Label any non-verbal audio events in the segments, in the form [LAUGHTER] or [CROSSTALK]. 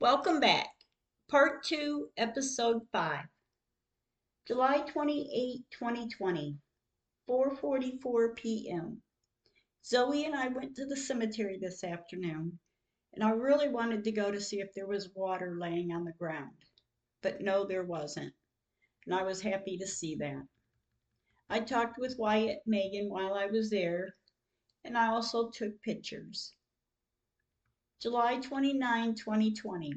Welcome back. Part 2, Episode 5. July 28, 2020, 4:44 p.m. Zoe and I went to the cemetery this afternoon, and I really wanted to go to see if there was water laying on the ground. But no, there wasn't, and I was happy to see that. I talked with Wyatt Megan while I was there, and I also took pictures. July 29, 2020,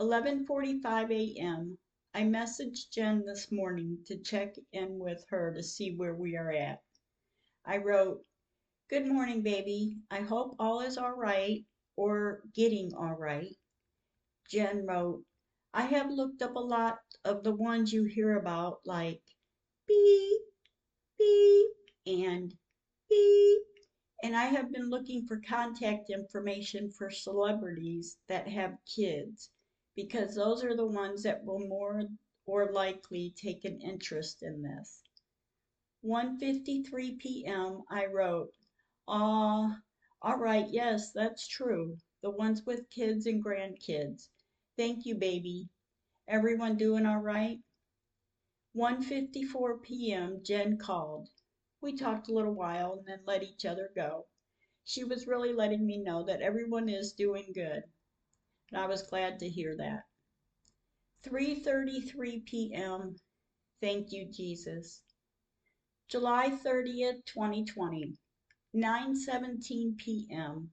11:45 a.m. I messaged Jen this morning to check in with her to see where we are at. I wrote, "Good morning, baby. I hope all is all right or getting all right." Jen wrote, "I have looked up a lot of the ones you hear about like beep, beep, and beep and I have been looking for contact information for celebrities that have kids because those are the ones that will more or likely take an interest in this. 1:53 p.m. I wrote, "Ah, all right, yes, that's true. The ones with kids and grandkids. Thank you, baby. Everyone doing all right?" 1:54 p.m. Jen called. We talked a little while and then let each other go. She was really letting me know that everyone is doing good, and I was glad to hear that. 3:33 p.m. Thank you, Jesus. July 30th, 2020, 9:17 p.m.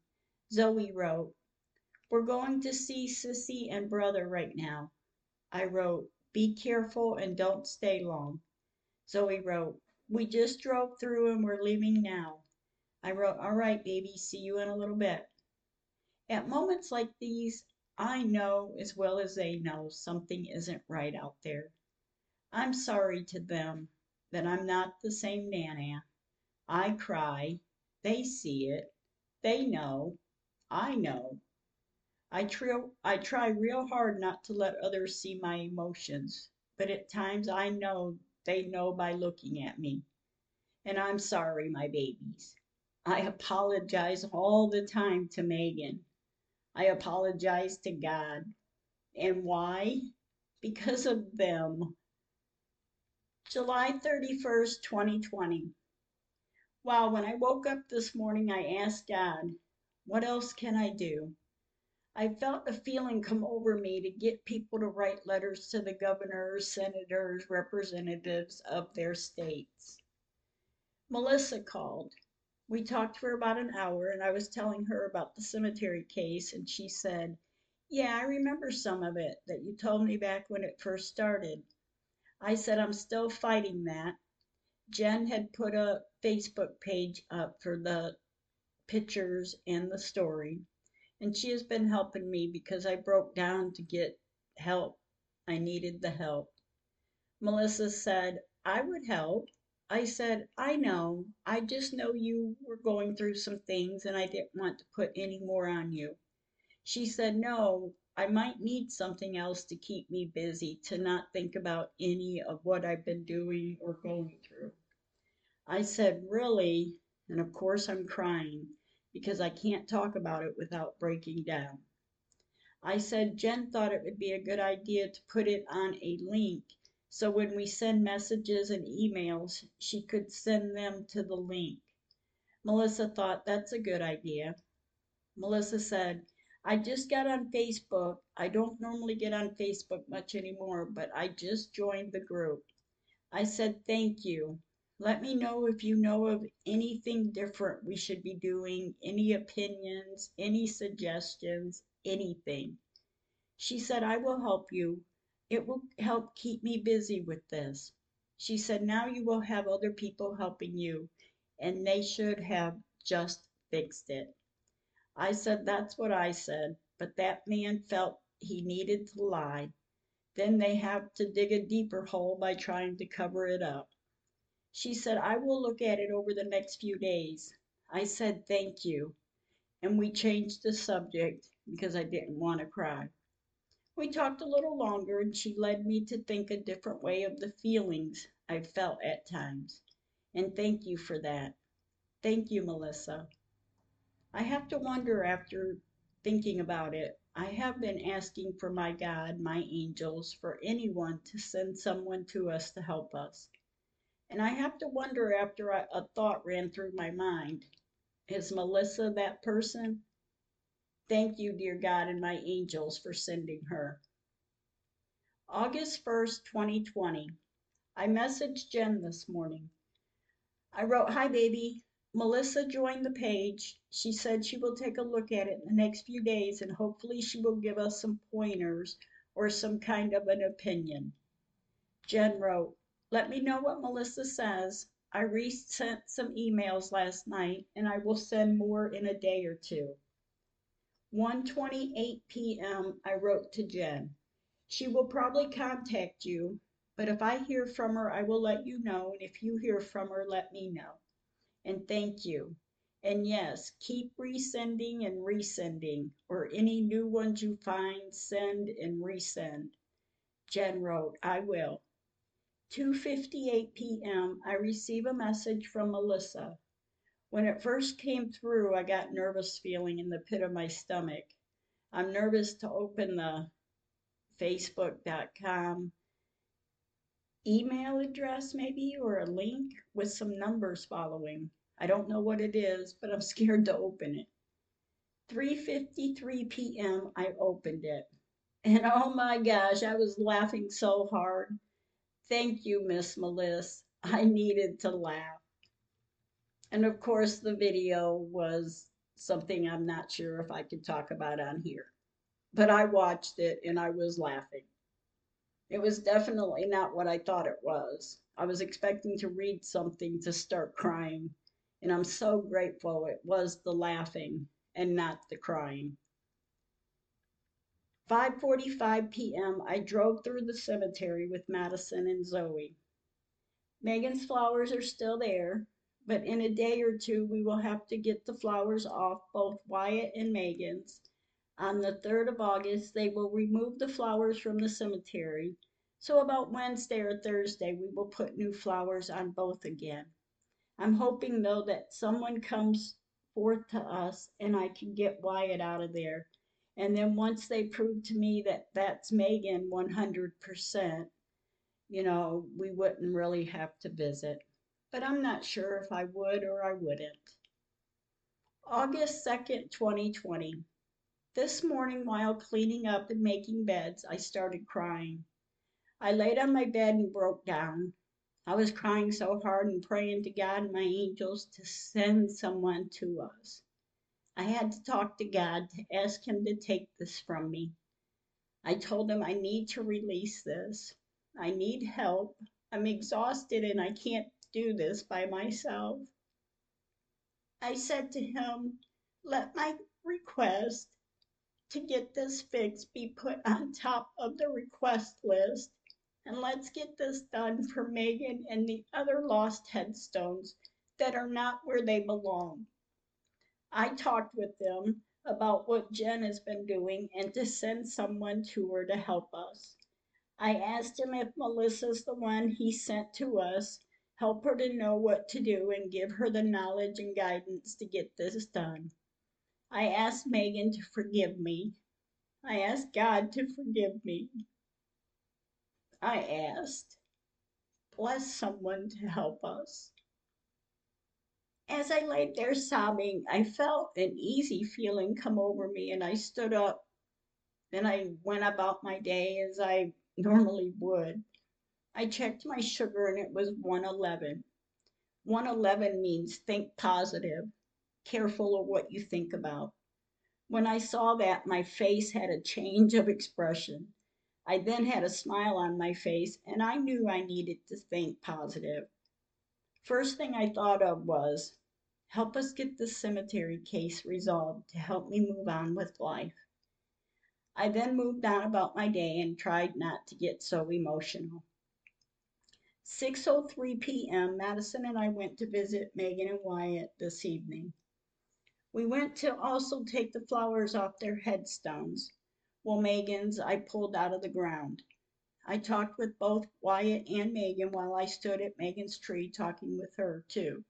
Zoe wrote, "We're going to see Sissy and brother right now." I wrote, "Be careful and don't stay long." Zoe wrote, we just drove through and we're leaving now. I wrote, All right, baby, see you in a little bit. At moments like these, I know as well as they know something isn't right out there. I'm sorry to them that I'm not the same Nana. I cry. They see it. They know. I know. I, try, I try real hard not to let others see my emotions, but at times I know they know by looking at me. And I'm sorry, my babies. I apologize all the time to Megan. I apologize to God. And why? Because of them. July 31st, 2020. Wow, when I woke up this morning, I asked God, what else can I do? I felt a feeling come over me to get people to write letters to the governors, senators, representatives of their states. Melissa called. We talked for about an hour, and I was telling her about the cemetery case, and she said, Yeah, I remember some of it that you told me back when it first started. I said, I'm still fighting that. Jen had put a Facebook page up for the pictures and the story and she has been helping me because I broke down to get help. I needed the help. Melissa said, I would help. I said, I know. I just know you were going through some things and I didn't want to put any more on you. She said, No, I might need something else to keep me busy, to not think about any of what I've been doing or going through. I said, Really? And of course, I'm crying because I can't talk about it without breaking down. I said Jen thought it would be a good idea to put it on a link so when we send messages and emails, she could send them to the link. Melissa thought that's a good idea. Melissa said, I just got on Facebook. I don't normally get on Facebook much anymore, but I just joined the group. I said, Thank you. Let me know if you know of anything different we should be doing, any opinions, any suggestions, anything. She said, I will help you. It will help keep me busy with this. She said, now you will have other people helping you, and they should have just fixed it. I said, that's what I said, but that man felt he needed to lie. Then they have to dig a deeper hole by trying to cover it up. She said, I will look at it over the next few days. I said, thank you. And we changed the subject because I didn't want to cry. We talked a little longer and she led me to think a different way of the feelings I felt at times. And thank you for that. Thank you, Melissa. I have to wonder after thinking about it, I have been asking for my God, my angels, for anyone to send someone to us to help us. And I have to wonder after a thought ran through my mind is Melissa that person? Thank you, dear God, and my angels for sending her. August 1st, 2020. I messaged Jen this morning. I wrote, Hi, baby. Melissa joined the page. She said she will take a look at it in the next few days and hopefully she will give us some pointers or some kind of an opinion. Jen wrote, Let me know what Melissa says. I resent some emails last night and I will send more in a day or two. 1:28 p.m. I wrote to Jen. She will probably contact you, but if I hear from her, I will let you know, and if you hear from her, let me know and thank you. And yes, keep resending and resending, or any new ones you find, send and resend. Jen wrote, I will. 2:58 p.m. I receive a message from Melissa. When it first came through, I got nervous feeling in the pit of my stomach. I'm nervous to open the facebook.com email address maybe or a link with some numbers following. I don't know what it is, but I'm [LAUGHS] scared to open it. 3:53 p.m. I opened it. And oh my gosh, I was laughing so hard. Thank you, Miss Melissa. [LAUGHS] I needed to laugh. And of course, the video was something I'm not sure if I could talk about on here. But I watched it and I was laughing. It was definitely not what I thought it was. I was expecting to read something to start crying, and I'm so grateful it was the laughing and not the crying. 5:45 p.m. I drove through the cemetery with Madison and Zoe. Megan's flowers are still there, but in a day or two we will have to get the flowers off both Wyatt and Megan's on the 3rd of August, they will remove the flowers from the cemetery. So about Wednesday or Thursday, we will put new flowers on both again. I'm hoping though that someone comes forth to us and I can get Wyatt out of there. And then once they prove to me that that's Megan 100%, you know, we wouldn't really have to visit. But I'm not sure if I would or I wouldn't. August 2nd, 2020. This morning, while cleaning up and making beds, I started crying. I laid on my bed and broke down. I was crying so hard and praying to God and my angels to send someone to us. I had to talk to God to ask Him to take this from me. I told Him I need to release this. I need help. I'm exhausted and I can't do this by myself. I said to Him, Let my request to get this fixed be put on top of the request list. And let's get this done for Megan and the other lost headstones that are not where they belong. I talked with them about what Jen has been doing and to send someone to her to help us. I asked him if Melissa's the one he sent to us, help her to know what to do and give her the knowledge and guidance to get this done. I asked Megan to forgive me. I asked God to forgive me. I asked, bless someone to help us. As I laid there sobbing, I felt an easy feeling come over me and I stood up and I went about my day as I normally would. I checked my sugar and it was 111. 111 means think positive careful of what you think about. When I saw that, my face had a change of expression. I then had a smile on my face, and I knew I needed to think positive. First thing I thought of was, help us get this cemetery case resolved to help me move on with life. I then moved on about my day and tried not to get so emotional. 6:03 p.m. Madison and I went to visit Megan and Wyatt this evening. We went to also take the flowers off their headstones, Well, Megan's I pulled out of the ground. I talked with both Wyatt and Megan while I stood at Megan's tree talking with her too.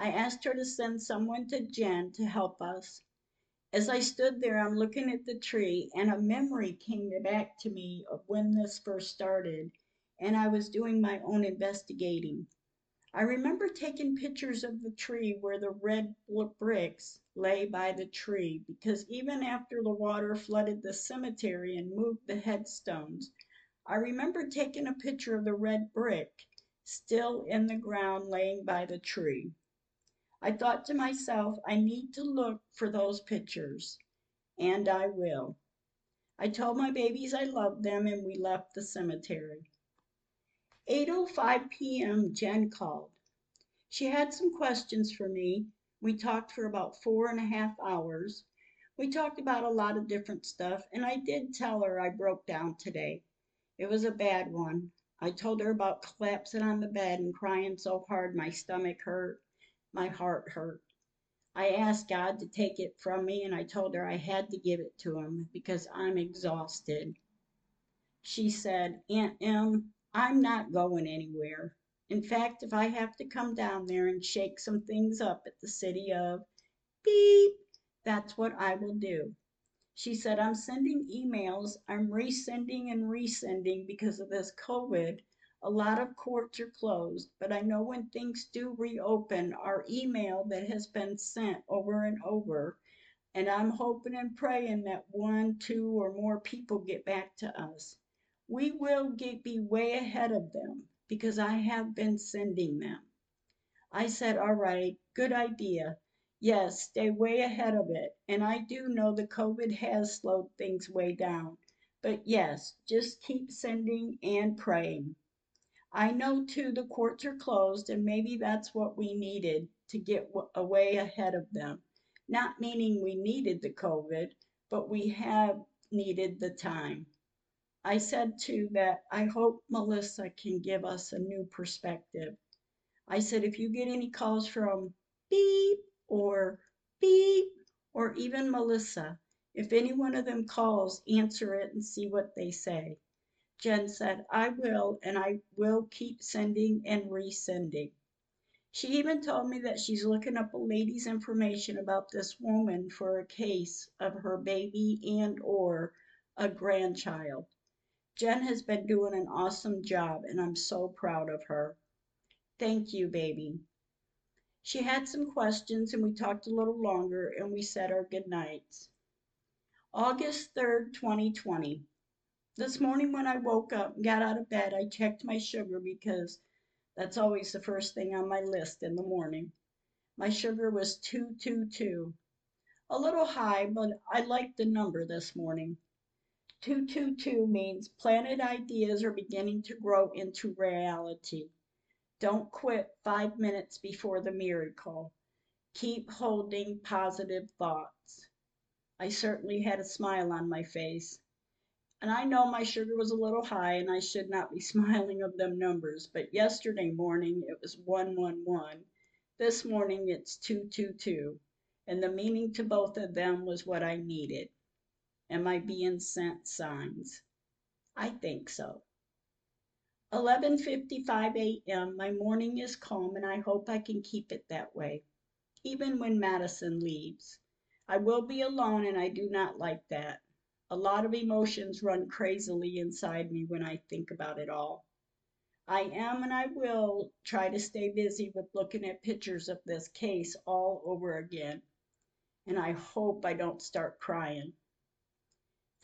I asked her to send someone to Jen to help us. As I stood there, I'm looking at the tree, and a memory came back to me of when this first started, and I was doing my own investigating. I remember taking pictures of the tree where the red bricks lay by the tree, because even after the water flooded the cemetery and moved the headstones, I remember taking a picture of the red brick still in the ground laying by the tree. I thought to myself, I need to look for those pictures, and I will. I told my babies I loved them, and we left the cemetery. 8:05 p.m. Jen called. She had some questions for me. We talked for about four and a half hours. We talked about a lot of different stuff, and I did tell her I broke down today. It was a bad one. I told her about collapsing on the bed and crying so hard my stomach hurt my heart hurt. I asked God to take it from me, and I told her I had to give it to him because I'm exhausted. She said, Aunt Em, I'm not going anywhere. In fact, if I have to come down there and shake some things up at the city of beep, that's what I will do. She said, I'm sending emails, I'm resending and resending because of this COVID a lot of courts are closed, but I know when things do reopen, our email that has been sent over and over, and I'm hoping and praying that one, two, or more people get back to us. We will get be way ahead of them because I have been sending them. I said, all right, good idea. Yes, stay way ahead of it. And I do know the COVID has slowed things way down. But yes, just keep sending and praying. I know too the courts are closed, and maybe that's what we needed to get away ahead of them. Not meaning we needed the COVID, but we have needed the time. I said too that I hope Melissa can give us a new perspective. I said, if you get any calls from beep or beep or even Melissa, if any one of them calls, answer it and see what they say. Jen said, I will, and I will keep sending and resending. She even told me that she's looking up a lady's information about this woman for a case of her baby and or a grandchild. Jen has been doing an awesome job and I'm so proud of her. Thank you, baby. She had some questions and we talked a little longer and we said our goodnights. August 3rd, 2020. This morning when I woke up and got out of bed, I checked my sugar because that's always the first thing on my list in the morning. My sugar was 222. A little high, but I liked the number this morning. 222 means planted ideas are beginning to grow into reality. Don't quit five minutes before the miracle. Keep holding positive thoughts. I certainly had a smile on my face. And I know my sugar was a little high and I should not be [LAUGHS] smiling of them numbers, but yesterday morning it was 111. This morning it's 222. And the meaning to both of them was what I needed. Am I being sent signs? I think so. 11:55 a.m. My morning is calm and I hope I can keep it that way, even when Madison leaves. I will be alone and I do not like that. A lot of emotions run crazily inside me when I think about it all. I am and I will try to stay busy with looking at pictures of this case all over again. And I hope I don't start crying.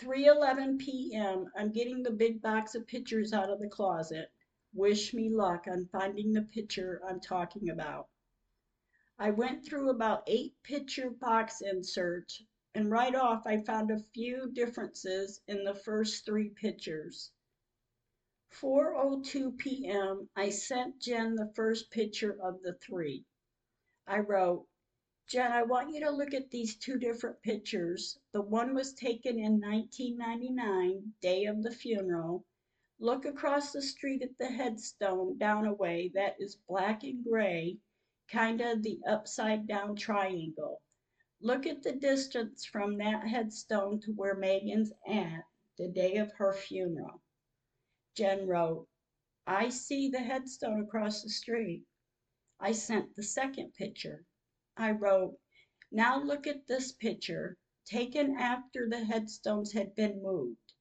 3:11 p.m. I'm getting the big box of pictures out of the closet. Wish me luck on finding the picture I'm talking about. I went through about eight picture box inserts and right off I found a few differences in the first three pictures. 4:02 p.m. I sent Jen the first picture of the three. I wrote, Jen, I want you to look at these two different pictures. The one was taken in 1999, day of the funeral. Look across the street at the headstone down a way that is black and gray, kind of the upside down triangle. Look at the distance from that headstone to where Megan's at the day of her funeral. Jen wrote, I see the headstone across the street. I sent the second picture. I wrote, now look at this picture. taken after the headstones had been moved.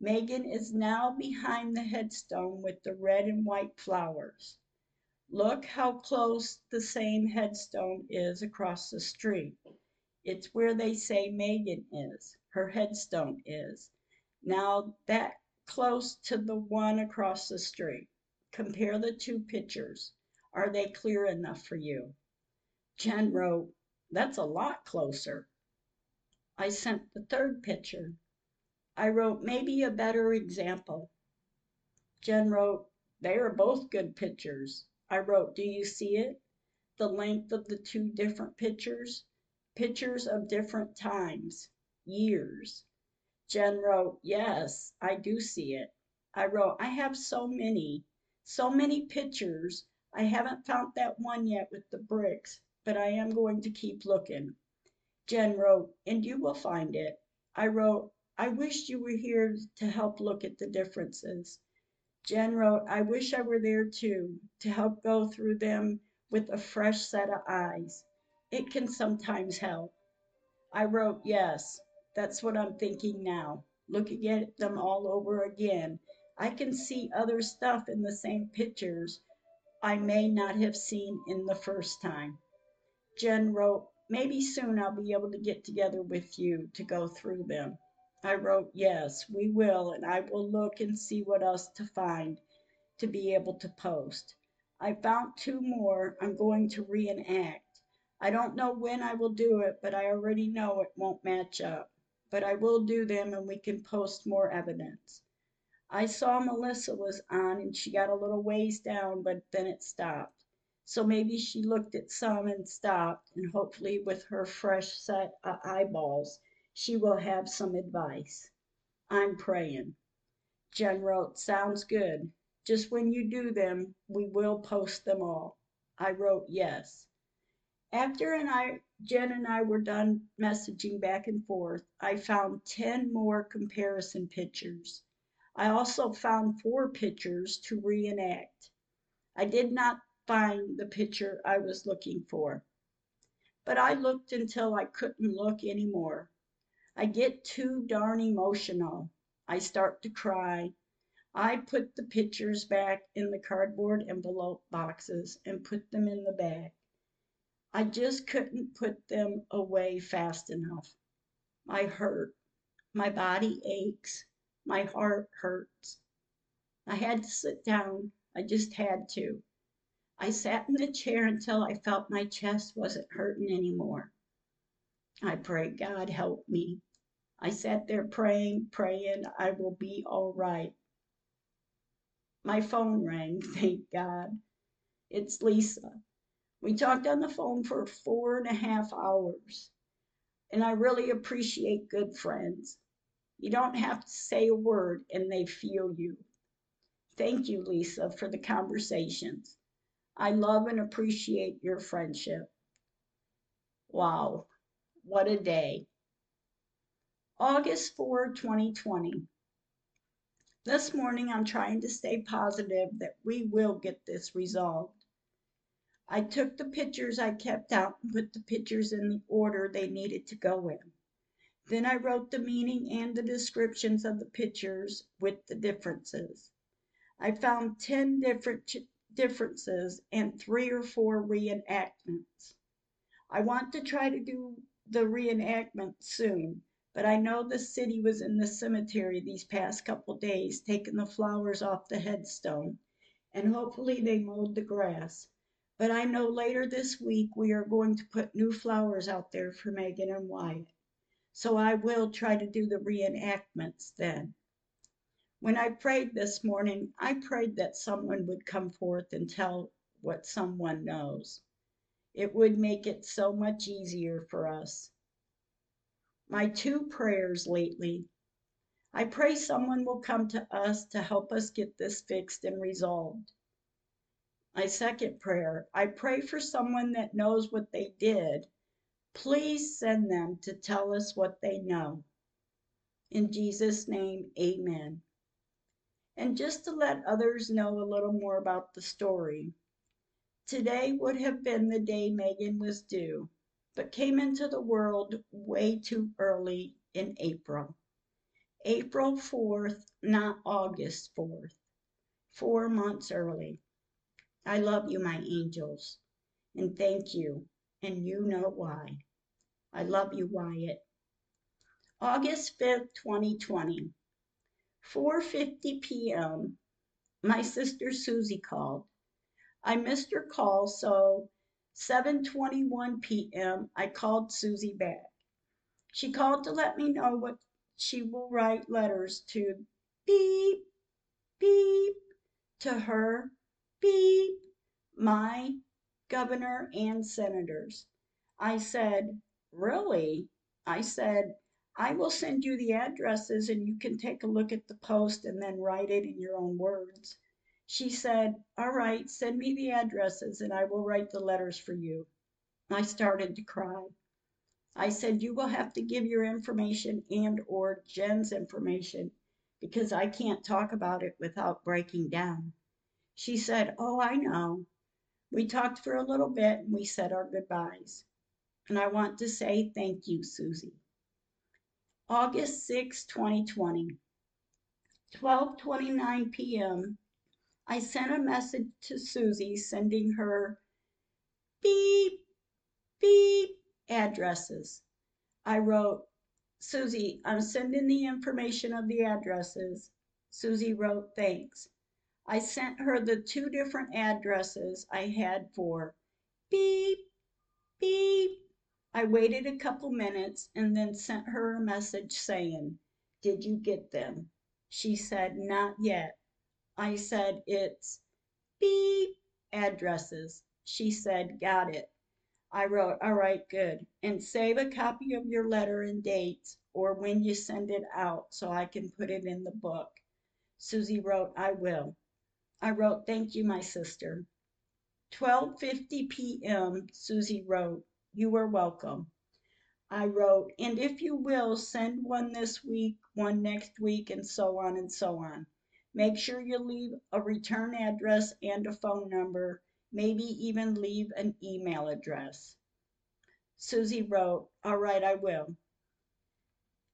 Megan is now behind the headstone with the red and white flowers. Look how close the same headstone is across the street. It's where they say Megan is, her headstone is. Now that close to the one across the street. Compare the two pictures. Are they clear enough for you? Jen wrote, That's a lot closer. I sent the third picture. I wrote, Maybe a better example. Jen wrote, They are both good pictures. I wrote, Do you see it? The length of the two different pictures? Pictures of different times, years. Jen wrote, Yes, I do see it. I wrote, I have so many, so many pictures. I haven't found that one yet with the bricks, but I am going to keep looking. Jen wrote, and you will find it. I wrote, I wish you were here to help look at the differences. Jen wrote, I wish I were there too, to help go through them with a fresh set of eyes. It can sometimes help. I wrote, yes, that's what I'm thinking now. Looking at them all over again, I can see other stuff in the same pictures I may not have seen in the first time. Jen wrote, Maybe soon I'll be able to get together with you to go through them. I wrote, Yes, we will, and I will look and see what else to find to be able to post. I found two more I'm going to reenact. I don't know when I will do it, but I already know it won't match up. But I will do them and we can post more evidence. I saw Melissa was on and she got a little ways down, but then it stopped. So maybe she looked at some and stopped, and hopefully, with her fresh set of eyeballs, she will have some advice. I'm praying. Jen wrote, Sounds good. Just when you do them, we will post them all. I wrote, Yes. After and I, Jen and I were done messaging back and forth, I found 10 more comparison pictures. I also found four pictures to reenact. I did not find the picture I was looking for. But I looked until I couldn't look anymore. I get too darn emotional. I start to cry. I put the pictures back in the cardboard envelope boxes and put them in the bag. I just couldn't put them away fast enough. I hurt. My body aches. My heart hurts. I had to sit down. I just had to. I sat in the chair until I felt my chest wasn't hurting anymore. I prayed, God help me. I sat there praying, praying, I will be all right. My phone rang, [LAUGHS] thank God. It's Lisa. We talked on the phone for four and a half hours, and I really appreciate good friends. You don't have to say a word and they feel you. Thank you, Lisa, for the conversations. I love and appreciate your friendship. Wow, what a day. August 4, 2020. This morning I'm trying to stay positive that we will get this resolved. I took the pictures I kept out and put the pictures in the order they needed to go in. Then I wrote the meaning and the descriptions of the pictures with the differences. I found 10 different differences and three or four reenactments. I want to try to do the reenactment soon, but I know the city was in the cemetery these past couple days taking the flowers off the headstone, and hopefully they mowed the grass. But I know later this week we are going to put new flowers out there for Megan and Wyatt. So I will try to do the reenactments then. When I prayed this morning, I prayed that someone would come forth and tell what someone knows. It would make it so much easier for us. My two prayers lately. I pray someone will come to us to help us get this fixed and resolved. My second prayer, I pray for someone that knows what they did. Please send them to tell us what they know. In Jesus' name, amen. And just to let others know a little more about the story. Today would have been the day Megan was due, but came into the world way too early in April. April 4th, not August 4th. Four months early. I love you, my angels, and thank you, and you know why. I love you, Wyatt. August 5th, 2020. 4:50 p.m. My sister Susie called. I missed her call, so 7:21 p.m. I called Susie back. She called to let me know what she will write letters to beep beep to her beep my governor and senators. I said, "Really?" I said, I will send you the addresses and you can take a look at the post and then write it in your own words. She said, All right, send me the addresses and I will write the letters for you. I started to cry. I said, You will have to give your information and or Jen's information because I can't talk about it without breaking down. She said, Oh, I know. We talked for a little bit and we said our goodbyes. And I want to say thank you, Susie. August 6, 2020. 12:29 p.m. I sent a message to Susie sending her beep beep addresses. I wrote, "Susie, I'm sending the information of the addresses." Susie wrote, "Thanks." I sent her the two different addresses I had for beep beep I waited a couple minutes and then sent her a message saying, Did you get them? She said, Not yet. I said, It's beep addresses. She said, Got it. I wrote, All right, good. And save a copy of your letter and dates or when you send it out so I can put it in the book. Susie wrote, I will. I wrote, Thank you, my sister. 12:50 p.m. Susie wrote, you are welcome. I wrote, and if you will, send one this week, one next week, and so on and so on. Make sure you leave a return address and a phone number, maybe even leave an email address. Susie wrote, All right, I will.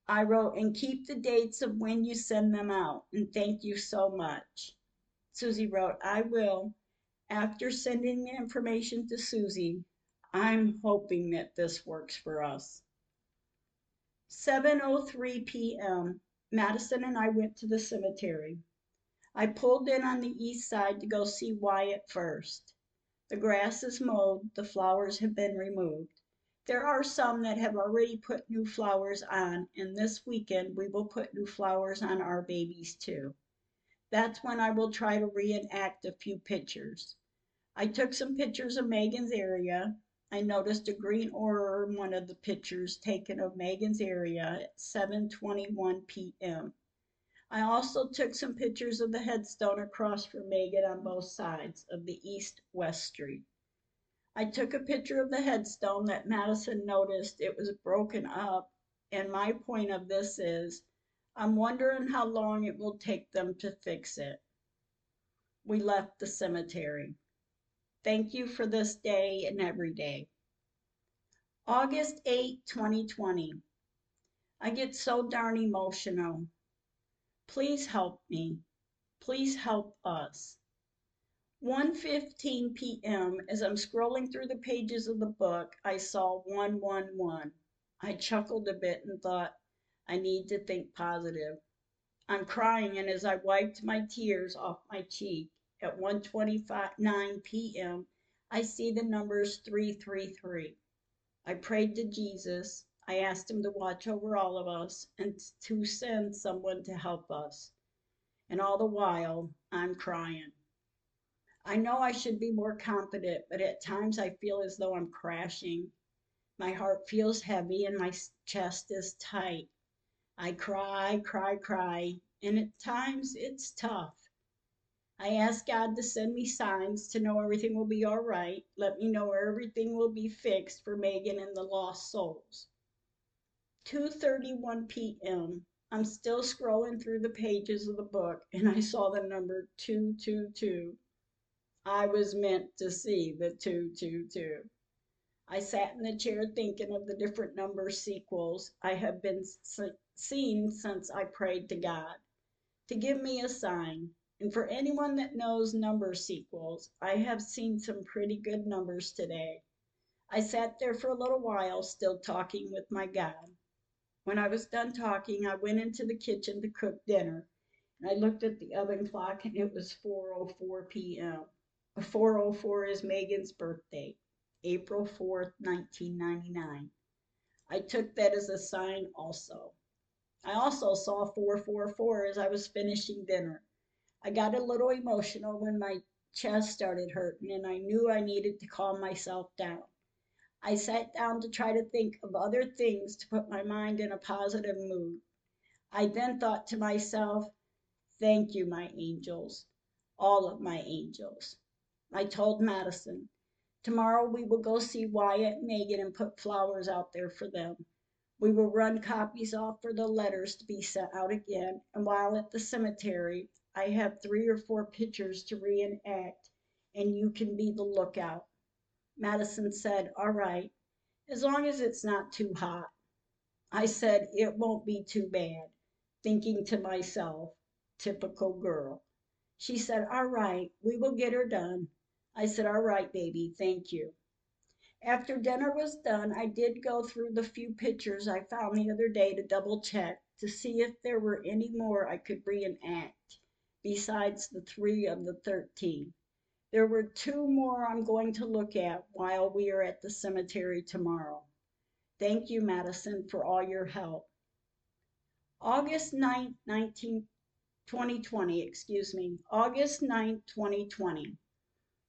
I wrote, and keep the dates of when you send them out, and thank you so much. Susie wrote, I will. After sending the information to Susie, I'm hoping that this works for us. 7:03 p.m. Madison and I went to the cemetery. I pulled in on the east side to go see Wyatt first. The grass is mowed, the flowers have been removed. There are some that have already put new flowers on, and this weekend we will put new flowers on our babies too. That's when I will try to reenact a few pictures. I took some pictures of Megan's area, I noticed a green aura in one of the pictures taken of Megan's area at 7:21 p.m. I also took some pictures of the headstone across from Megan on both sides of the east-west street. I took a picture of the headstone that Madison noticed it was broken up, and my point of this is I'm wondering how long it will take them to fix it. We left the cemetery. Thank you for this day and every day. August 8, 2020. I get so darn emotional. Please help me. Please help us. 1:15 p.m. as I'm scrolling through the pages of the book, I saw 111. I chuckled a bit and thought, I need to think positive. I'm crying and as I wiped my tears off my cheek, at 1:29 p.m., I see the numbers 333. I prayed to Jesus. I asked him to watch over all of us and to send someone to help us. And all the while, I'm crying. I know I should be more confident, but at times I feel as though I'm crashing. My heart feels heavy and my chest is tight. I cry, cry, cry, and at times it's tough. I ask God to send me signs to know everything will be all right. Let me know everything will be fixed for Megan and the lost souls. 2:31 p.m. I'm still scrolling through the pages of the book and I saw the number 222. I was meant to see the 222. I sat in the chair thinking of the different number sequels I have been seeing since I prayed to God to give me a sign. And for anyone that knows number sequels, I have seen some pretty good numbers today. I sat there for a little while, still talking with my God. When I was done talking, I went into the kitchen to cook dinner. And I looked at the oven clock and it was 4:04 p.m. 4:04 is Megan's birthday, April 4th, 1999. I took that as a sign also. I also saw 444 as I was finishing dinner. I got a little emotional when my chest started hurting and I knew I needed to calm myself down. I sat down to try to think of other things to put my mind in a positive mood. I then thought to myself, Thank you, my angels, all of my angels. I told Madison, Tomorrow we will go see Wyatt and Megan and put flowers out there for them. We will run copies off for the letters to be sent out again, and while at the cemetery, I have three or four pictures to reenact, and you can be the lookout. Madison said, All right, as long as it's not too hot. I said, It won't be too bad, thinking to myself, Typical girl. She said, All right, we will get her done. I said, All right, baby, thank you. After dinner was done, I did go through the few pictures I found the other day to double check to see if there were any more I could reenact besides the three of the 13. There were two more I'm going to look at while we are at the cemetery tomorrow. Thank you, Madison, for all your help. August 9, 19, 2020, excuse me, August 9, 2020.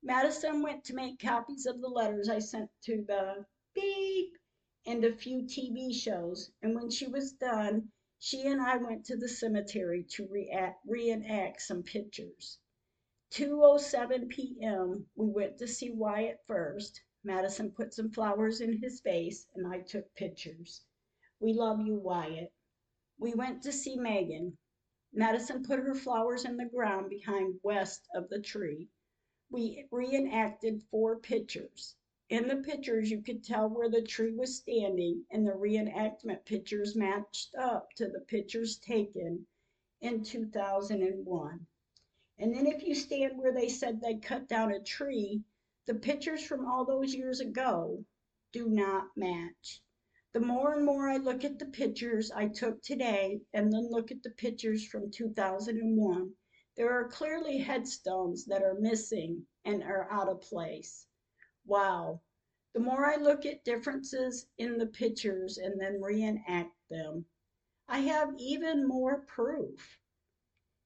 Madison went to make copies of the letters I sent to the beep and a few TV shows, and when she was done, she and I went to the cemetery to react, reenact some pictures. 2:07 p.m. we went to see Wyatt first. Madison put some flowers in his face and I took pictures. We love you, Wyatt. We went to see Megan. Madison put her flowers in the ground behind west of the tree. We reenacted four pictures. In the pictures, you could tell where the tree was standing, and the reenactment pictures matched up to the pictures taken in 2001. And then if you stand where they said they cut down a tree, the pictures from all those years ago do not match. The more and more I look at the pictures I took today and then look at the pictures from 2001, there are clearly headstones that are missing and are out of place. Wow. The more I look at differences in the pictures and then reenact them, I have even more proof.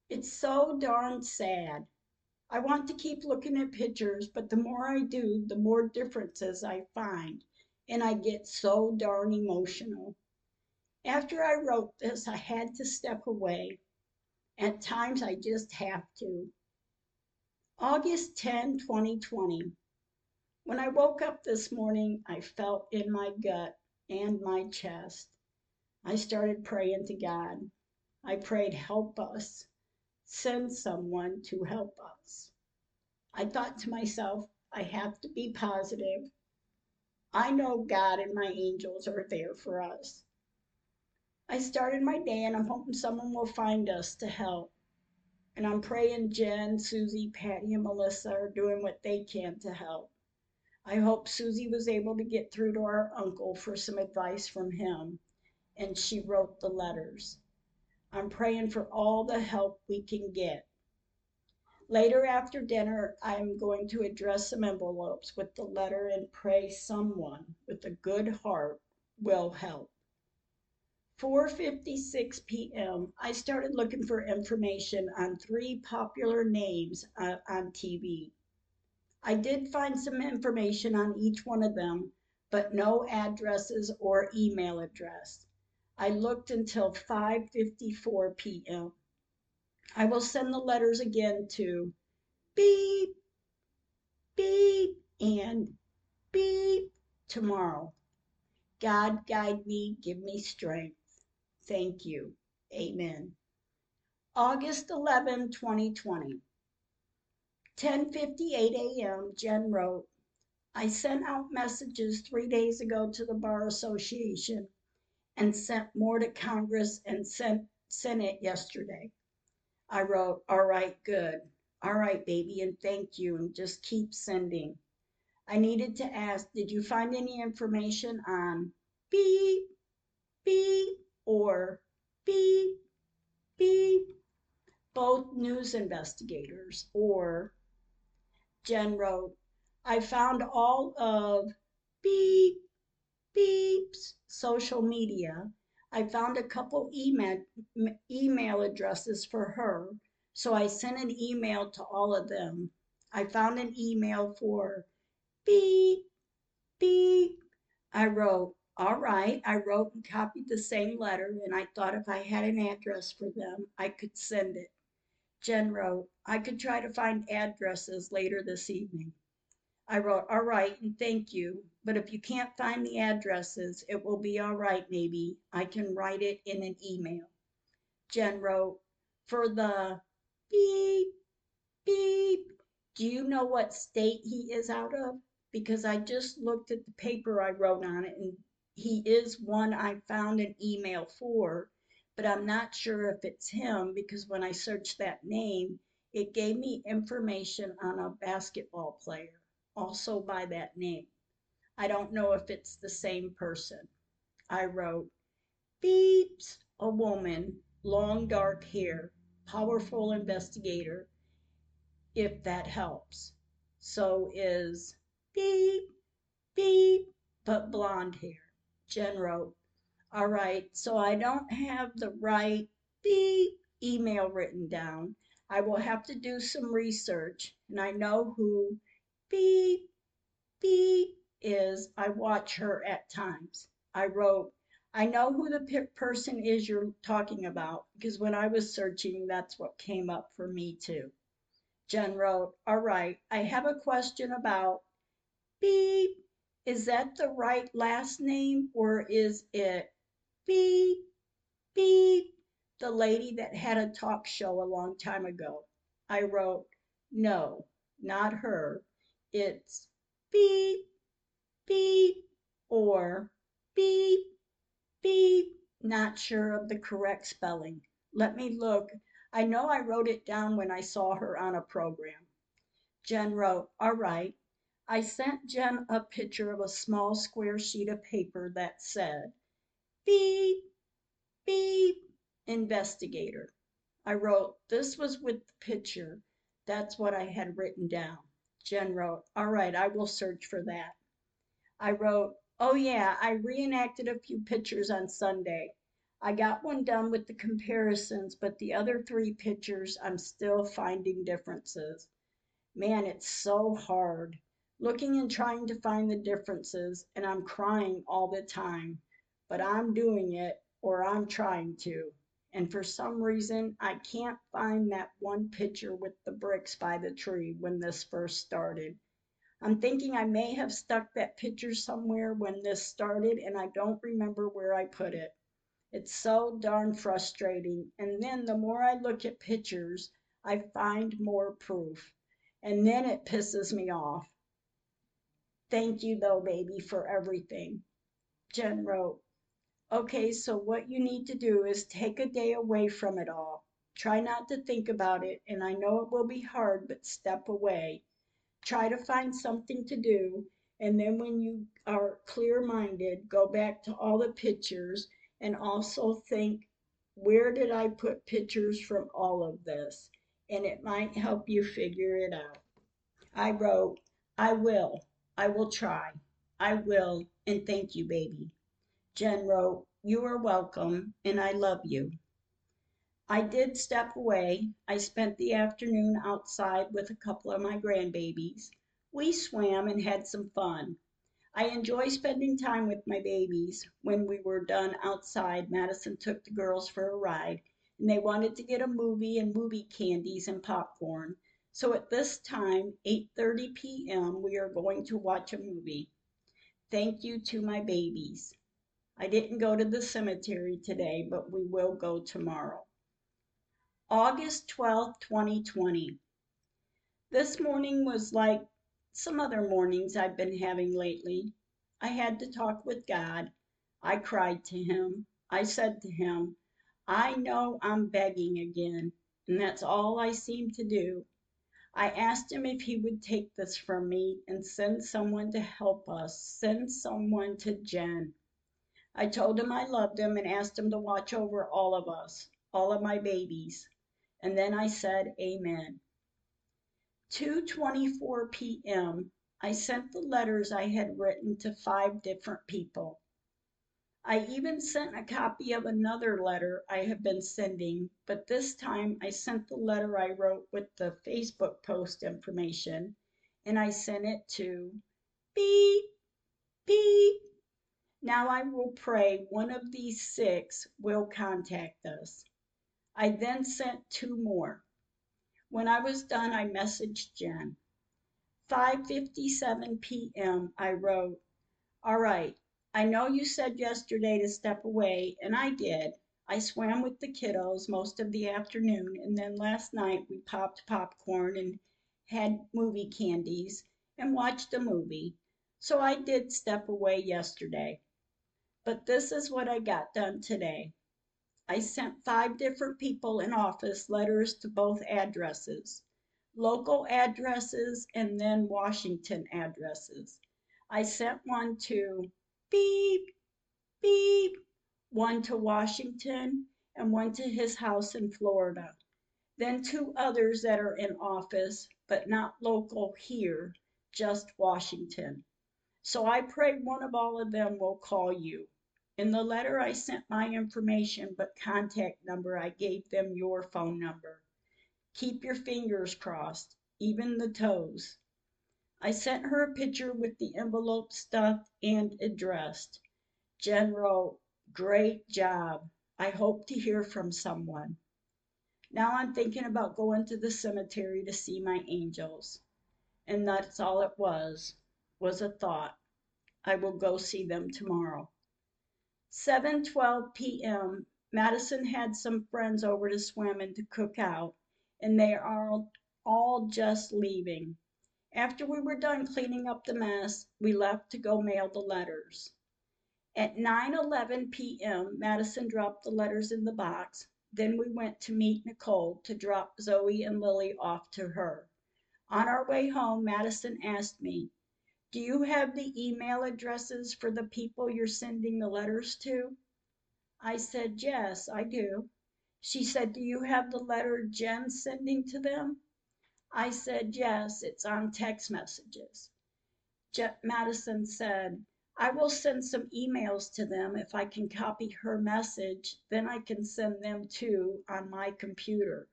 It's so darn sad. I want to keep looking at pictures, but the more I do, the more differences I find and I get so darn emotional. After I wrote this, I had to step away. At times, I just have to. August 10, 2020. When I woke up this morning, I felt in my gut and my chest. I started praying to God. I prayed, Help us. Send someone to help us. I thought to myself, I have to be positive I know God and my angels are there for us. I started my day and I'm hoping someone will find us to help. And I'm praying Jen, Susie, Patty, and Melissa are doing what they can to help. I hope Susie was able to get through to our uncle for some advice from him, and she wrote the letters. I'm praying for all the help we can get. Later after dinner, I'm going to address some envelopes with the letter and pray someone with a good heart will help. 4:56 p.m. I started looking for information on three popular names uh, on TV. I did find some information on each one of them, but no addresses or email address. I looked until 5:54 p.m. I will send the letters again to beep, beep, and beep tomorrow. God guide me, give me strength. Thank you. Amen. August 11, 2020. 10:58 a.m. Jen wrote, I sent out messages three days ago to the Bar Association and sent more to Congress and sent Senate yesterday. I wrote, All right, good. All right, baby, and thank you, and just keep sending. I needed to ask, did you find any information on beep, beep, or beep, beep? Both news investigators, or Jen wrote, I found all of beep, beep's social media. I found a couple email, email addresses for her, so I sent an email to all of them. I found an email for beep, beep. I wrote, all right. I wrote and copied the same letter, and I thought if I had an address for them, I could send it. Jen wrote, I could try to find addresses later this evening. I wrote, all right, and thank you. But if you can't find the addresses, it will be all right, maybe. I can write it in an email. Jen wrote, for the beep, beep, do you know what state he is out of? Because I just looked at the paper I wrote on it, and he is one I found an email for, but I'm not sure if it's him because when I searched that name, it gave me information on a basketball player also by that name. I don't know if it's the same person. I wrote, Beeps, a woman, long dark hair, powerful investigator, if that helps. So is beep, beep, but blonde hair. Jen wrote, All right, so I don't have the right beep email written down. I will have to do some research, and I know who beep, beep is I watch her at times. I wrote, I know who the person is you're talking about because when I was searching, that's what came up for me too. Jen wrote, All right, I have a question about beep. Is that the right last name or is it beep, beep, the lady that had a talk show a long time ago? I wrote, No, not her. It's beep, beep, or beep, beep. Not sure of the correct spelling. Let me look. I know I wrote it down when I saw her on a program. Jen wrote, All right. I sent Jen a picture of a small square sheet of paper that said, Beep, beep, investigator. I wrote, This was with the picture. That's what I had written down. Jen wrote, All right, I will search for that. I wrote, Oh, yeah, I reenacted a few pictures on Sunday. I got one done with the comparisons, but the other three pictures, I'm still finding differences. Man, it's so hard looking and trying to find the differences, and I'm crying all the time, but I'm doing it or I'm trying to. And for some reason, I can't find that one picture with the bricks by the tree when this first started. I'm thinking I may have stuck that picture somewhere when this started and I don't remember where I put it. It's so darn frustrating. And then the more I look at pictures, I find more proof. And then it pisses me off. Thank you, though, baby, for everything. Jen wrote, Okay, so what you need to do is take a day away from it all. Try not to think about it, and I know it will be hard, but step away. Try to find something to do, and then when you are clear minded, go back to all the pictures and also think, where did I put pictures from all of this? And it might help you figure it out. I wrote, I will. I will try. I will, and thank you, baby. Jen wrote, You are welcome, and I love you. I did step away. I spent the afternoon outside with a couple of my grandbabies. We swam and had some fun. I enjoy spending time with my babies. When we were done outside, Madison took the girls for a ride, and they wanted to get a movie and movie candies and popcorn. So at this time, 8:30 p.m., we are going to watch a movie. Thank you to my babies. I didn't go to the cemetery today, but we will go tomorrow. August 12, 2020. This morning was like some other mornings I've been having lately. I had to talk with God. I cried to Him. I said to Him, I know I'm begging again, and that's all I seem to do. I asked Him if He would take this from me and send someone to help us, send someone to Jen. I told Him I loved Him and asked Him to watch over all of us, all of my babies. And then I said, Amen. 2:24 p.m. I sent the letters I had written to five different people. I even sent a copy of another letter I have been sending, but this time I sent the letter I wrote with the Facebook post information and I sent it to beep beep. Now I will pray one of these six will contact us. I then sent two more. When I was done, I messaged Jen. 5:57 p.m. I wrote, "All right. I know you said yesterday to step away, and I did. I swam with the kiddos most of the afternoon, and then last night we popped popcorn and had movie candies and watched a movie. So I did step away yesterday. But this is what I got done today. I sent five different people in office letters to both addresses, local addresses and then Washington addresses. I sent one to beep, beep, one to Washington and one to his house in Florida. Then two others that are in office, but not local here, just Washington. So I pray one of all of them will call you. In the letter, I sent my information, but contact number, I gave them your phone number. Keep your fingers crossed, even the toes. I sent her a picture with the envelope stuffed and addressed. Jen wrote, great job. I hope to hear from someone. Now I'm thinking about going to the cemetery to see my angels. And that's all it was, was a thought. I will go see them tomorrow. 7:12 p.m. Madison had some friends over to swim and to cook out, and they are all just leaving. After we were done cleaning up the mess, we left to go mail the letters. At 9:11 p.m., Madison dropped the letters in the box. Then we went to meet Nicole to drop Zoe and Lily off to her. On our way home, Madison asked me, do you have the email addresses for the people you're sending the letters to? I said, Yes, I do. She said, Do you have the letter Jen's sending to them? I said, Yes, it's on text messages. Je- Madison said, I will send some emails to them if I can copy her message, then I can send them too on my computer.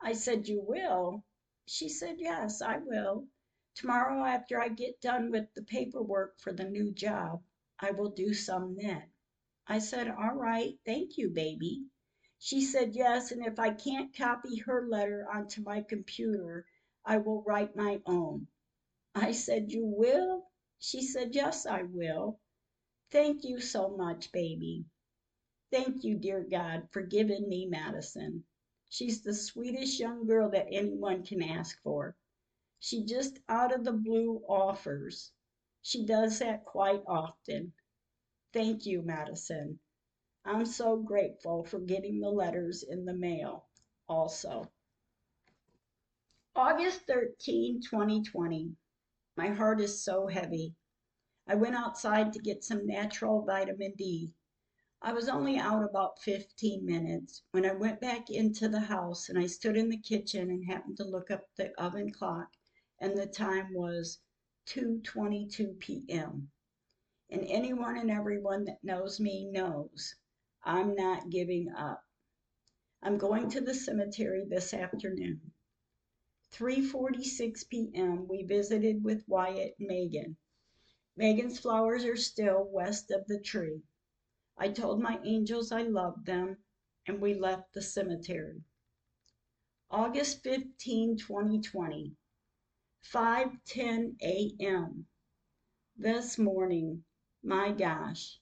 I said, You will? She said, Yes, I will. Tomorrow, after I get done with the paperwork for the new job, I will do some then. I said, All right, thank you, baby. She said, Yes, and if I can't copy her letter onto my computer, I will write my own. I said, You will? She said, Yes, I will. Thank you so much, baby. Thank you, dear God, for giving me Madison. She's the sweetest young girl that anyone can ask for. She just out of the blue offers. She does that quite often. Thank you, Madison. I'm so grateful for getting the letters in the mail also. August 13, 2020. My heart is so heavy. I went outside to get some natural vitamin D. I was only out about 15 minutes when I went back into the house and I stood in the kitchen and happened to look up the oven clock and the time was 2:22 p.m. And anyone and everyone that knows me knows I'm not giving up. I'm going to the cemetery this afternoon. 3:46 p.m. we visited with Wyatt and Megan. Megan's flowers are still west of the tree. I told my angels I loved them and we left the cemetery. August 15, 2020. 5:10 a.m. This morning, my gosh,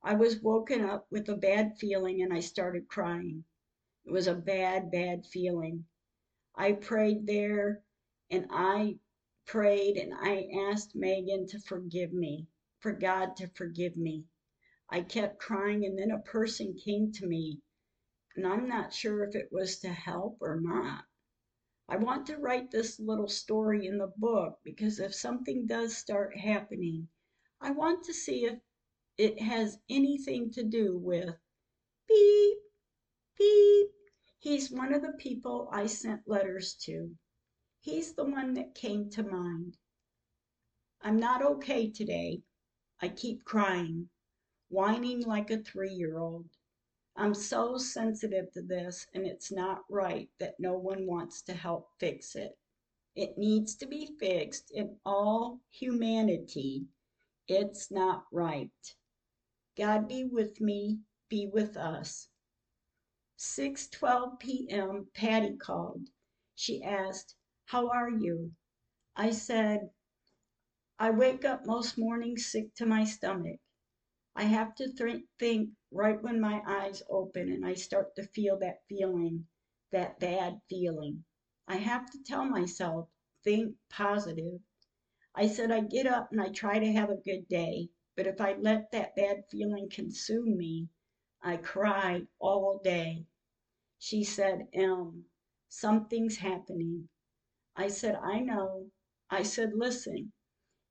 I was woken up with a bad feeling and I started crying. It was a bad, bad feeling. I prayed there and I prayed and I asked Megan to forgive me, for God to forgive me. I kept crying, and then a person came to me, and I'm not sure if it was to help or not. I want to write this little story in the book because if something does start happening, I want to see if it has anything to do with beep, beep. He's one of the people I sent letters to. He's the one that came to mind. I'm not okay today. I keep crying, whining like a three year old. I'm so sensitive to this, and it's not right that no one wants to help fix it. It needs to be fixed in all humanity. It's not right. God be with me, be with us. 6:12 p.m. Patty called. She asked, "How are you?" I said, "I wake up most mornings sick to my stomach. I have to th- think right when my eyes open and I start to feel that feeling, that bad feeling. I have to tell myself, think positive. I said I get up and I try to have a good day, but if I let that bad feeling consume me, I cry all day. She said, Em, something's happening. I said, I know. I said, listen,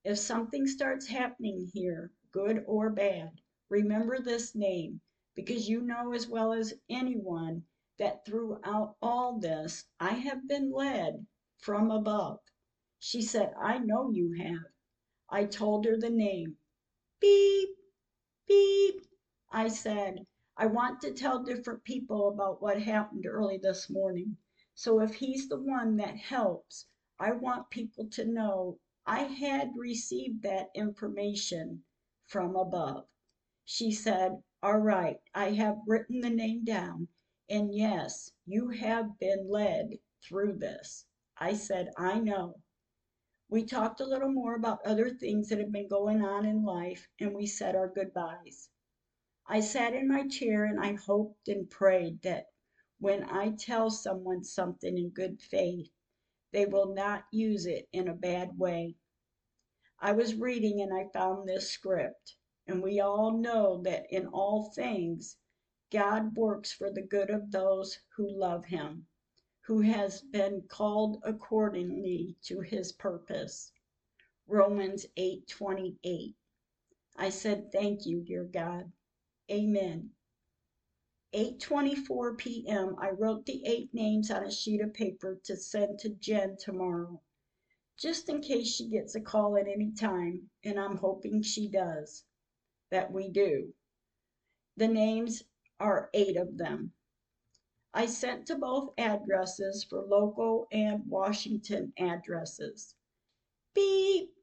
if something starts happening here, good or bad, remember this name because you know as well as anyone that throughout all this I have been led from above. She said, I know you have. I told her the name. Beep, beep. I said, I want to tell different people about what happened early this morning. So if he's the one that helps, I want people to know I had received that information from above. She said, All right, I have written the name down, and yes, you have been led through this. I said, I know. We talked a little more about other things that have been going on in life, and we said our goodbyes. I sat in my chair and I hoped and prayed that when I tell someone something in good faith, they will not use it in a bad way. I was reading and I found this script, and we all know that in all things God works for the good of those who love him, who has been called accordingly to his purpose. Romans 8:28. I said, "Thank you, dear God." Amen. 8:24 p.m. I wrote the eight names on a sheet of paper to send to Jen tomorrow, just in case she gets a call at any time, and I'm hoping she does. That we do. The names are eight of them. I sent to both addresses for local and Washington addresses. Beep,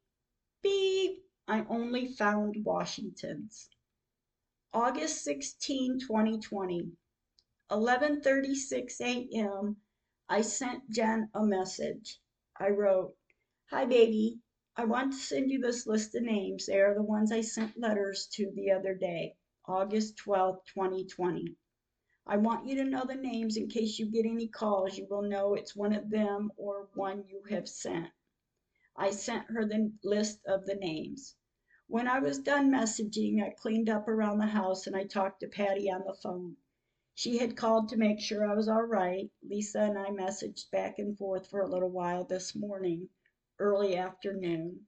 beep. I only found Washington's. August 16, 2020, 11:36 a.m. I sent Jen a message. I wrote, "Hi baby, I want to send you this list of names. They are the ones I sent letters to the other day, August 12, 2020. I want you to know the names in case you get any calls. You will know it's one of them or one you have sent." I sent her the list of the names. When I was done messaging, I cleaned up around the house and I talked to Patty on the phone. She had called to make sure I was all right. Lisa and I messaged back and forth for a little while this morning, early afternoon.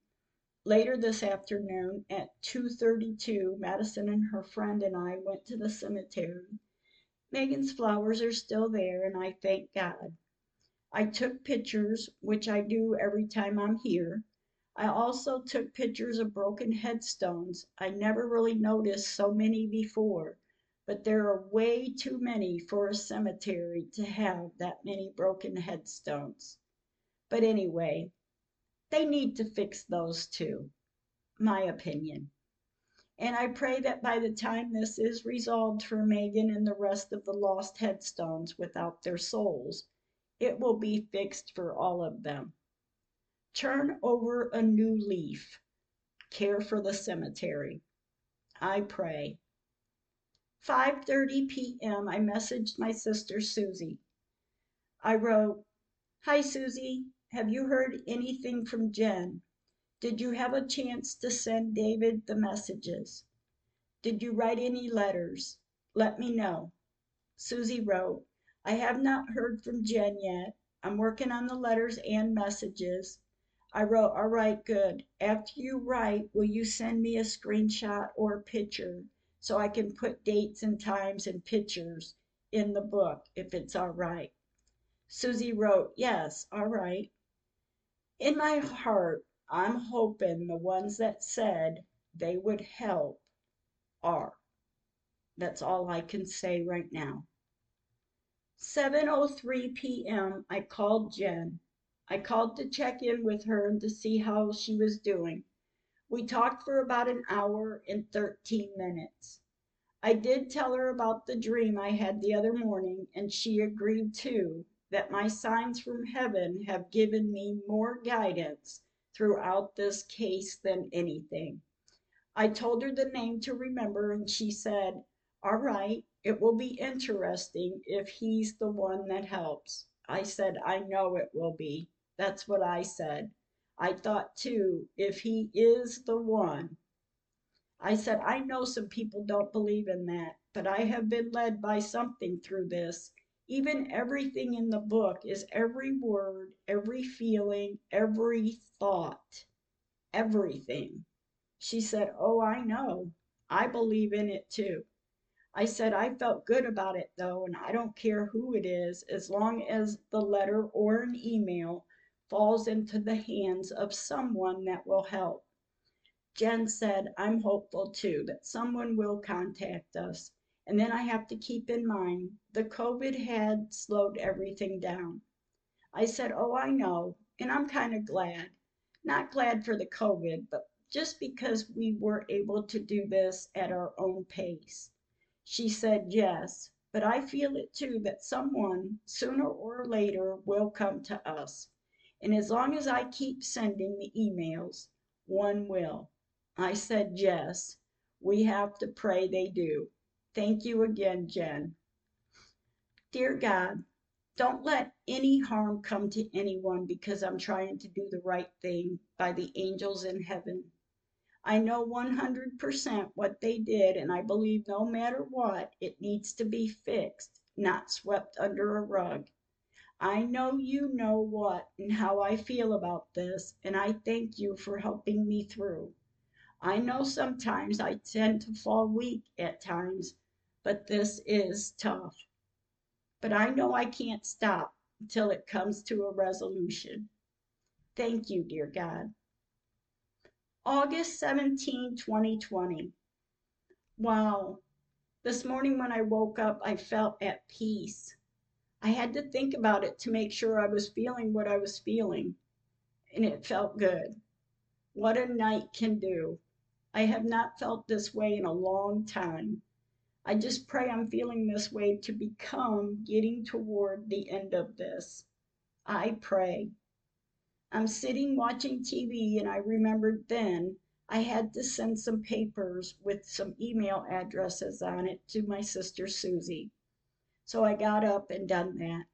Later this afternoon at 2:32, Madison and her friend and I went to the cemetery. Megan's flowers are still there and I thank God. I took pictures, which I do every time I'm here. I also took pictures of broken headstones. I never really noticed so many before, but there are way too many for a cemetery to have that many broken headstones. But anyway, they need to fix those too, my opinion. And I pray that by the time this is resolved for Megan and the rest of the lost headstones without their souls, it will be fixed for all of them. Turn over a new leaf. Care for the cemetery. I pray. 5:30 p.m. I messaged my sister Susie. I wrote, "Hi Susie, Have you heard anything from Jen? Did you have a chance to send David the messages? Did you write any letters? Let me know. Susie wrote, I have not heard from Jen yet. I'm working on the letters and messages. I wrote, all right, good. After you write, will you send me a screenshot or a picture so I can put dates and times and pictures in the book if it's all right? Susie wrote, yes, all right. In my heart, I'm hoping the ones that said they would help are. That's all I can say right now. 7:03 p.m. I called Jen. I called to check in with her and to see how she was doing. We talked for about an hour and 13 minutes. I did tell her about the dream I had the other morning, and she agreed too that my signs from heaven have given me more guidance throughout this case than anything. I told her the name to remember, and she said, All right, it will be interesting if he's the one that helps. I said, I know it will be. That's what I said. I thought too, if he is the one. I said, I know some people don't believe in that, but I have been led by something through this. Even everything in the book is every word, every feeling, every thought, everything. She said, Oh, I know. I believe in it too. I said I felt good about it though, and I don't care who it is, as long as the letter or an email falls into the hands of someone that will help. Jen said, I'm hopeful too that someone will contact us. And then I have to keep in mind the COVID had slowed everything down. I said, Oh, I know. And I'm kind of glad. Not glad for the COVID, but just because we were able to do this at our own pace. She said, Yes, but I feel it too that someone, sooner or later, will come to us. And as long as I keep sending the emails, one will. I said, Yes, we have to pray they do. Thank you again, Jen. Dear God, don't let any harm come to anyone because I'm trying to do the right thing by the angels in heaven. I know 100% what they did, and I believe no matter what, it needs to be fixed, not swept under a rug. I know you know what and how I feel about this, and I thank you for helping me through. I know sometimes I tend to fall weak at times, but this is tough. But I know I can't stop until it comes to a resolution. Thank you, dear God. August 17, 2020. Wow. This morning when I woke up, I felt at peace. I had to think about it to make sure I was feeling what I was feeling, and it felt good. What a night can do. I have not felt this way in a long time. I just pray I'm feeling this way to become getting toward the end of this. I pray. I'm sitting watching TV, and I remembered then I had to send some papers with some email addresses on it to my sister Susie. So I got up and done that.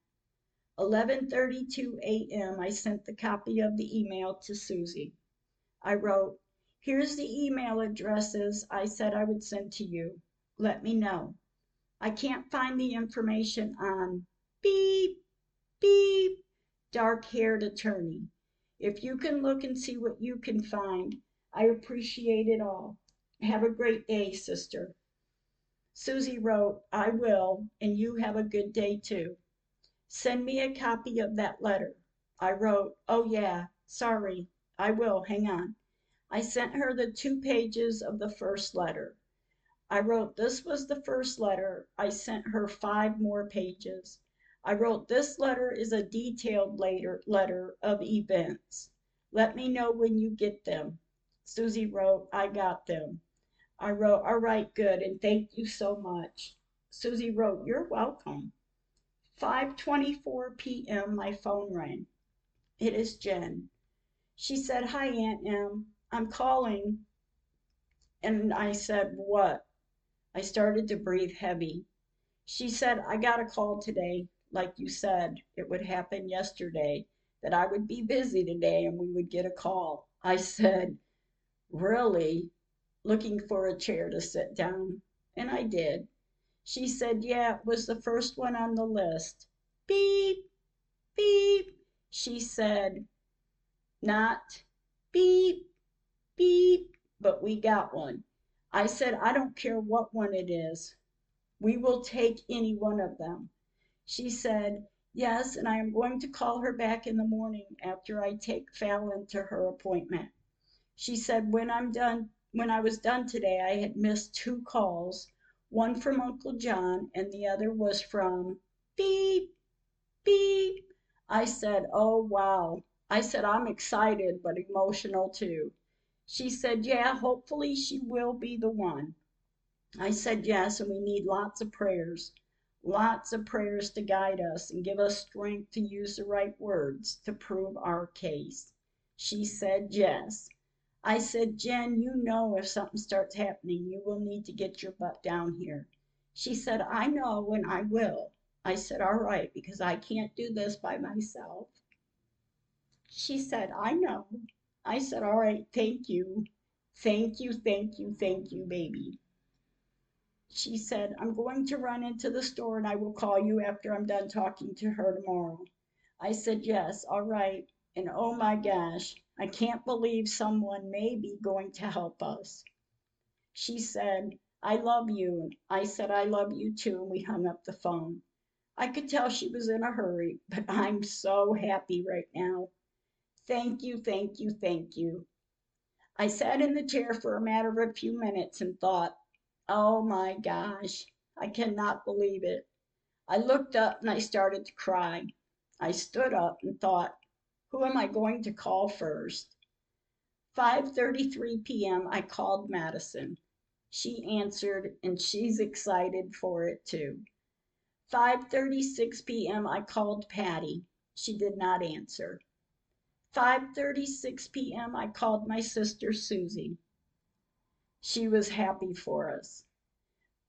11:32 a.m. I sent the copy of the email to Susie. I wrote, "Here's the email addresses I said I would send to you. Let me know. I can't find the information on beep beep dark-haired attorney. If you can look and see what you can find, I appreciate it all. Have a great day, sister." Susie wrote, I will, and you have a good day too. Send me a copy of that letter. I wrote, oh yeah, sorry, I will, hang on. I sent her the two pages of the first letter. I wrote, this was the first letter. I sent her five more pages. I wrote, this letter is a detailed later letter of events. Let me know when you get them. Susie wrote, I got them. I wrote, all right, good, and thank you so much. Susie wrote, you're welcome. 5:24 p.m. my phone rang. It is Jen. She said, "Hi Aunt Em, I'm calling." And I said, "What?" I started to breathe heavy. She said, "I got a call today, like you said it would happen yesterday, that I would be busy today and we would get a call. I said, Really? Looking for a chair to sit down. And I did. She said, Yeah, it was the first one on the list. Beep, beep. She said, Not beep, beep, but we got one. I said, I don't care what one it is. We will take any one of them. She said, Yes, and I am going to call her back in the morning after I take Fallon to her appointment. She said, When I'm done, when I was done today, I had missed two calls one from Uncle John, and the other was from beep, beep. I said, Oh, wow. I said, I'm excited, but emotional too. She said, Yeah, hopefully she will be the one. I said, Yes, and we need lots of prayers. Lots of prayers to guide us and give us strength to use the right words to prove our case. She said, Yes. I said, Jen, you know if something starts happening, you will need to get your butt down here. She said, I know and I will. I said, All right, because I can't do this by myself. She said, I know. I said, All right, thank you. Thank you, thank you, thank you, baby. She said, I'm going to run into the store and I will call you after I'm done talking to her tomorrow. I said, Yes, all right. And oh my gosh, I can't believe someone may be going to help us. She said, I love you. I said, I love you too. And we hung up the phone. I could tell she was in a hurry, but I'm so happy right now. Thank you, thank you, thank you. I sat in the chair for a matter of a few minutes and thought, oh my gosh, I cannot believe it. I looked up and I started to cry. I stood up and thought, who am I going to call first? 5:33 p.m. I called Madison. She answered and she's excited for it too. 5:36 p.m. I called Patty. She did not answer. 5:36 p.m. I called my sister Susie. She was happy for us.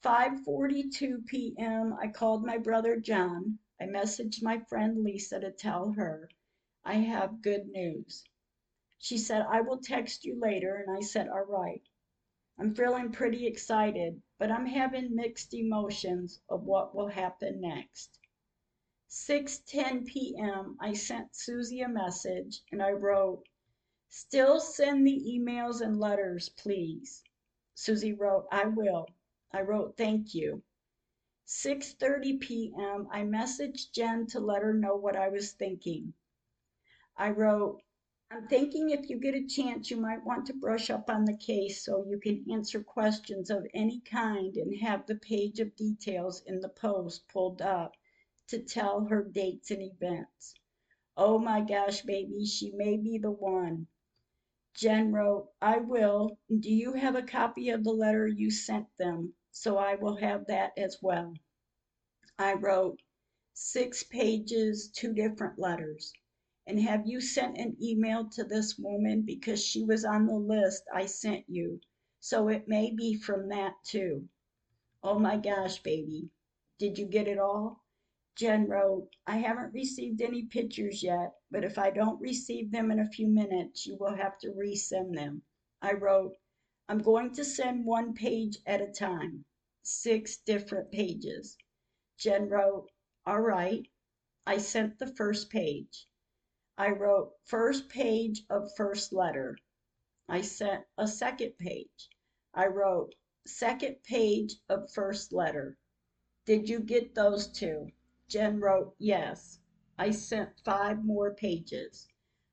5:42 p.m. I called my brother John. I messaged my friend Lisa to tell her I have good news. She said, I will text you later. And I said, All right. I'm feeling pretty excited, but I'm having mixed emotions of what will happen next. 6:10 p.m. I sent Susie a message and I wrote, "Still send the emails and letters, please." Susie wrote, "I will." I wrote, "Thank you." 6:30 p.m. I messaged Jen to let her know what I was thinking. I wrote, I'm thinking if you get a chance, you might want to brush up on the case so you can answer questions of any kind and have the page of details in the post pulled up to tell her dates and events. Oh my gosh, baby, she may be the one. Jen wrote, I will. Do you have a copy of the letter you sent them? So I will have that as well. I wrote six pages, two different letters. And have you sent an email to this woman because she was on the list I sent you? So it may be from that too. Oh my gosh, baby. Did you get it all? Jen wrote, I haven't received any pictures yet, but if I don't receive them in a few minutes, you will have to resend them. I wrote, I'm going to send one page at a time, six different pages. Jen wrote, All right. I sent the first page. I wrote first page of first letter. I sent a second page. I wrote second page of first letter. Did you get those two? Jen wrote yes. I sent five more pages.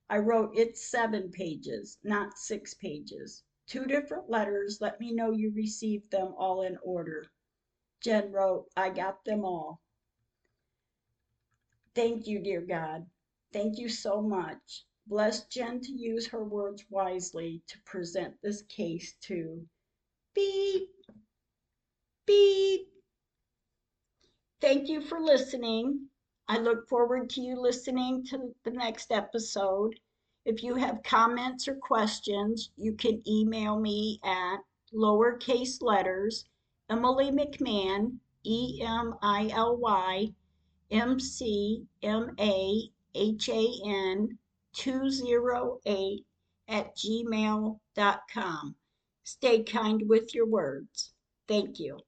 I wrote it's seven pages, not six pages. Two different letters. Let me know you received them all in order. Jen wrote, I got them all. Thank you, dear God. Thank you so much. Bless Jen to use her words wisely to present this case to beep, beep. Thank you for listening. I look forward to you listening to the next episode. If you have comments or questions, you can email me at lowercase letters Emily McMahan, E M I L Y M C M A H A N 208 at gmail.com. Stay kind with your words. Thank you.